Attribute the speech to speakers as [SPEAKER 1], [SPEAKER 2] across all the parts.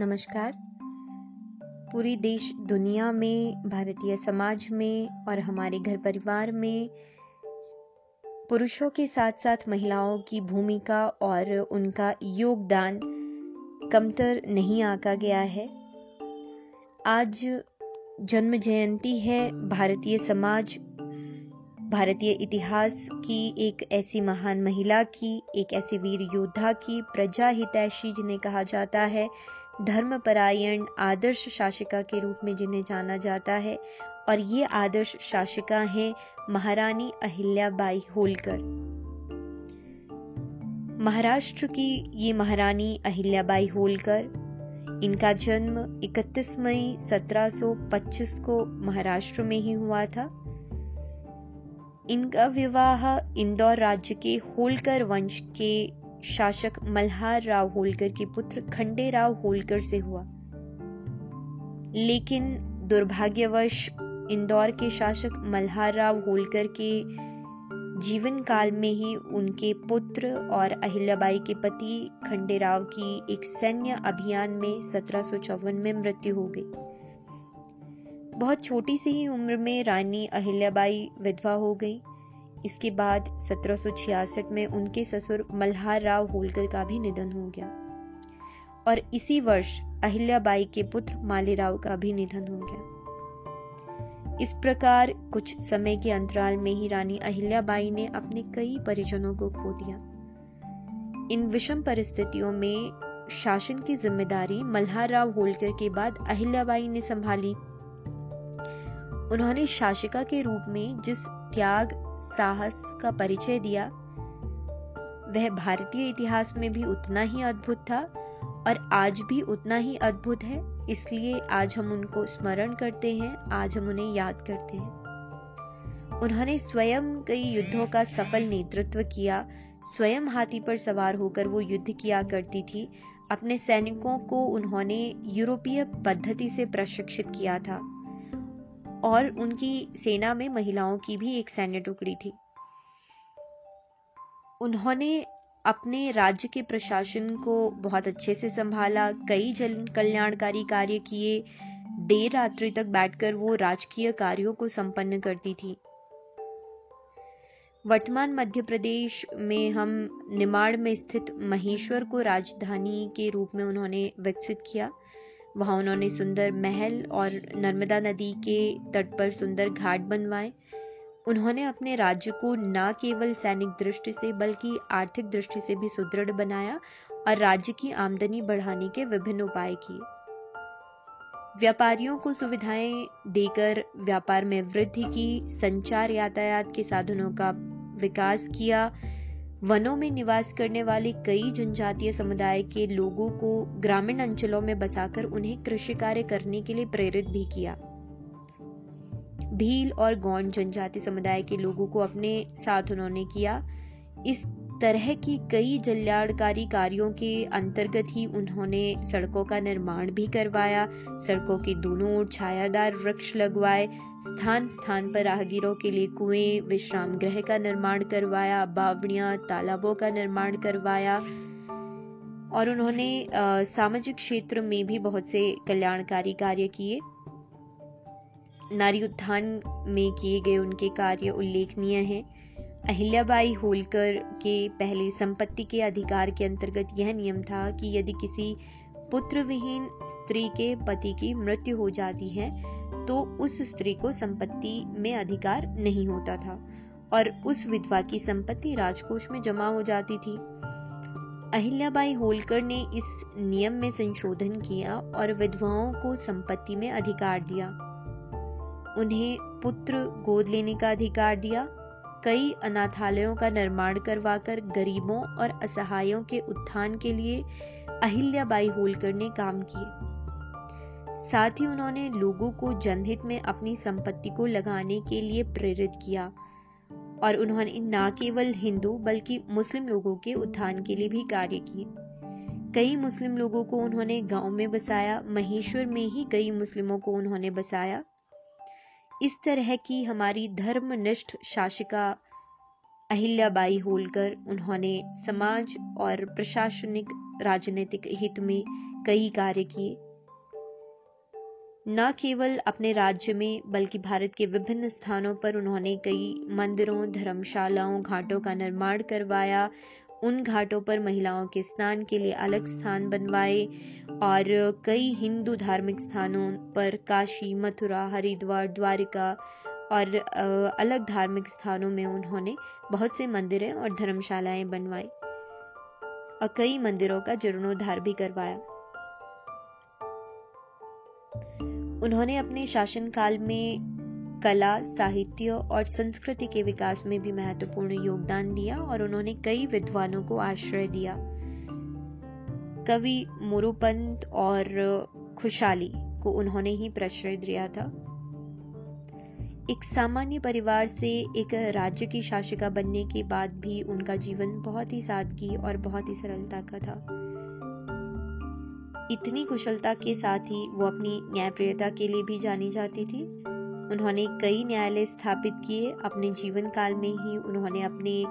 [SPEAKER 1] नमस्कार। पूरी देश दुनिया में, भारतीय समाज में और हमारे घर परिवार में पुरुषों के साथ साथ महिलाओं की भूमिका और उनका योगदान कमतर नहीं आका गया है। आज जन्म जयंती है, भारतीय समाज, भारतीय इतिहास की एक ऐसी महान महिला की, एक ऐसी वीर योद्धा की, प्रजा हितैषी जिन्हें कहा जाता है। धर्मपरायण आदर्श शासिका के रूप में जिन्हें जाना जाता है, और ये आदर्श शासिका हैं महारानी अहिल्याबाई होलकर। महाराष्ट्र की ये महारानी अहिल्याबाई होलकर, इनका जन्म 31 मई 1725 को महाराष्ट्र में ही हुआ था। इनका विवाह इंदौर राज्य के होलकर वंश के शासक मल्हार राव होलकर के पुत्र खंडे राव होलकर से हुआ। लेकिन दुर्भाग्यवश इंदौर के शासक मल्हार राव होलकर के जीवन काल में ही उनके पुत्र और अहिल्याबाई के पति खंडेराव की एक सैन्य अभियान में सत्रह में मृत्यु हो गई। बहुत छोटी सी ही उम्र में रानी अहिल्याबाई विधवा हो गई। इसके बाद 1766 में उनके ससुर मल्हार राव होलकर का भी निधन हो गया। और इसी वर्ष अहिल्याबाई के पुत्र मालीराव का भी निधन हो गया। इस प्रकार कुछ समय के अंतराल में ही रानी अहिल्याबाई ने अपने कई परिजनों को खो दिया। इन विषम परिस्थितियों में शासन की ज़िम्मेदारी मल्हार राव होलकर के बाद अहिल्याबाई ने संभाली। उन्होंने शासिका के रूप में जिस त्याग साहस का परिचय दिया। वह भारतीय इतिहास में भी उतना ही अद्भुत था और आज भी उतना ही अद्भुत है। इसलिए आज हम उनको स्मरण करते हैं, आज हम उन्हें याद करते हैं। उन्होंने स्वयं कई युद्धों का सफल नेतृत्व किया। स्वयं हाथी पर सवार होकर वो युद्ध किया करती थी। अपने सैनिकों को उन्होंने यूरोपीय पद्धति से प्रशिक्षित किया था। और उनकी सेना में महिलाओं की भी एक सैन्य टुकड़ी थी। उन्होंने अपने राज्य के प्रशासन को बहुत अच्छे से संभाला, कई जन कल्याणकारी कार्य किए। देर रात्रि तक बैठकर वो राजकीय कार्यों को संपन्न करती थी। वर्तमान मध्य प्रदेश में हम निमाड़ में स्थित महेश्वर को राजधानी के रूप में उन्होंने विकसित किया। वहाँ उन्होंने सुंदर महल और नर्मदा नदी के तट पर सुंदर घाट बनवाए। उन्होंने अपने राज्य को न केवल सैनिक दृष्टि से बल्कि आर्थिक दृष्टि से भी सुदृढ़ बनाया और राज्य की आमदनी बढ़ाने के विभिन्न उपाय किए। व्यापारियों को सुविधाएँ देकर व्यापार में वृद्धि की, संचार यातायात के साधनों का विकास किया वनों में निवास करने वाले कई जनजातीय समुदाय के लोगों को ग्रामीण अंचलों में बसाकर उन्हें कृषि कार्य करने के लिए प्रेरित भी किया। भील और गौंड जनजाति समुदाय के लोगों को अपने साथ उन्होंने किया। इस तरह की कई जल्याणकारी कार्यों के अंतर्गत ही उन्होंने सड़कों का निर्माण भी करवाया, सड़कों के दोनों ओर छायादार वृक्ष लगवाए स्थान स्थान पर राहगीरों के लिए कुएँ, विश्राम गृह का निर्माण करवाया, बावड़ियाँ, तालाबों का निर्माण करवाया और उन्होंने सामाजिक क्षेत्र में भी बहुत से कल्याणकारी कार्य किए। नारी उत्थान में किए गए उनके कार्य उल्लेखनीय हैं। अहिल्याबाई होलकर के पहले संपत्ति के अधिकार के अंतर्गत यह नियम था कि यदि किसी पुत्र विहीन स्त्री के पति की मृत्यु हो जाती है तो उस स्त्री को संपत्ति में अधिकार नहीं होता था और उस विधवा की संपत्ति राजकोष में जमा हो जाती थी। अहिल्याबाई होलकर ने इस नियम में संशोधन किया और विधवाओं को संपत्ति में अधिकार दिया। उन्हें पुत्र गोद लेने का अधिकार दिया कई अनाथालयों का निर्माण करवाकर गरीबों और असहायों के उत्थान के लिए अहिल्याबाई होलकर ने काम किए। साथ ही उन्होंने लोगों को जनहित में अपनी संपत्ति को लगाने के लिए प्रेरित किया और उन्होंने न केवल हिंदू बल्कि मुस्लिम लोगों के उत्थान के लिए भी कार्य किए। कई मुस्लिम लोगों को उन्होंने गाँव में बसाया, महेश्वर में ही कई मुस्लिमों को उन्होंने बसाया। इस तरह की हमारी धर्मनिष्ठ शासिका अहिल्याबाई होलकर, उन्होंने समाज और प्रशासनिक राजनीतिक हित में कई कार्य किए। न केवल अपने राज्य में, बल्कि भारत के विभिन्न स्थानों पर उन्होंने कई मंदिरों, धर्मशालाओं, घाटों का निर्माण करवाया उन घाटों पर महिलाओं के स्नान के लिए अलग स्थान बनवाए और कई हिंदू धार्मिक स्थानों पर काशी, मथुरा, हरिद्वार, द्वारिका और अलग धार्मिक स्थानों में उन्होंने बहुत से मंदिरें और धर्मशालाएँ बनवाई और कई मंदिरों का जीर्णोद्धार भी करवाया। उन्होंने अपने शासनकाल में कला, साहित्य और संस्कृति के विकास में भी महत्वपूर्ण योगदान दिया और उन्होंने कई विद्वानों को आश्रय दिया। कवि मुरुपंत और खुशहाली को उन्होंने ही प्रश्रय दिया था। एक सामान्य परिवार से एक राज्य की शासिका बनने के बाद भी उनका जीवन बहुत ही सादगी और बहुत ही सरलता का था। इतनी कुशलता के साथ ही वो अपनी न्यायप्रियता के लिए भी जानी जाती थी। उन्होंने कई न्यायालय स्थापित किए। अपने जीवन काल में ही उन्होंने अपने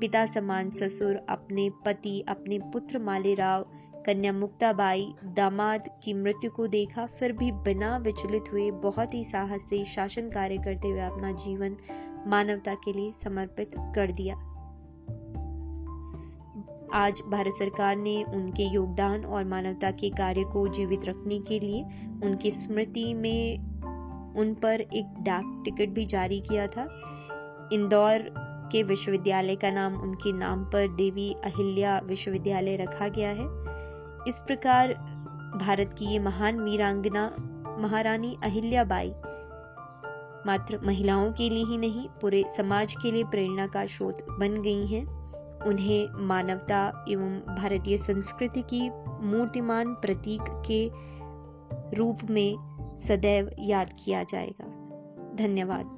[SPEAKER 1] पिता समान ससुर, अपने पति, अपने पुत्र मालेराव कन्या मुक्ताबाई, दामाद की मृत्यु को देखा। फिर भी बिना विचलित हुए बहुत ही साहस से शासन कार्य करते हुए अपना जीवन मानवता के लिए समर्पित कर दिया। आज भारत सरकार ने उनके योगदान और मानवता के कार्य को जीवित रखने के लिए उनकी स्मृति में उन पर एक डाक टिकट भी जारी किया था। इंदौर के विश्वविद्यालय का नाम उनके नाम पर देवी अहिल्या विश्वविद्यालय रखा गया है। इस प्रकार भारत की ये महान वीरांगना महारानी अहिल्याबाई मात्र महिलाओं के लिए ही नहीं, पूरे समाज के लिए प्रेरणा का स्रोत बन गई हैं। उन्हें मानवता एवं भारतीय संस्कृति की मूर्तिमान प्रतीक के रूप में सदैव याद किया जाएगा। धन्यवाद।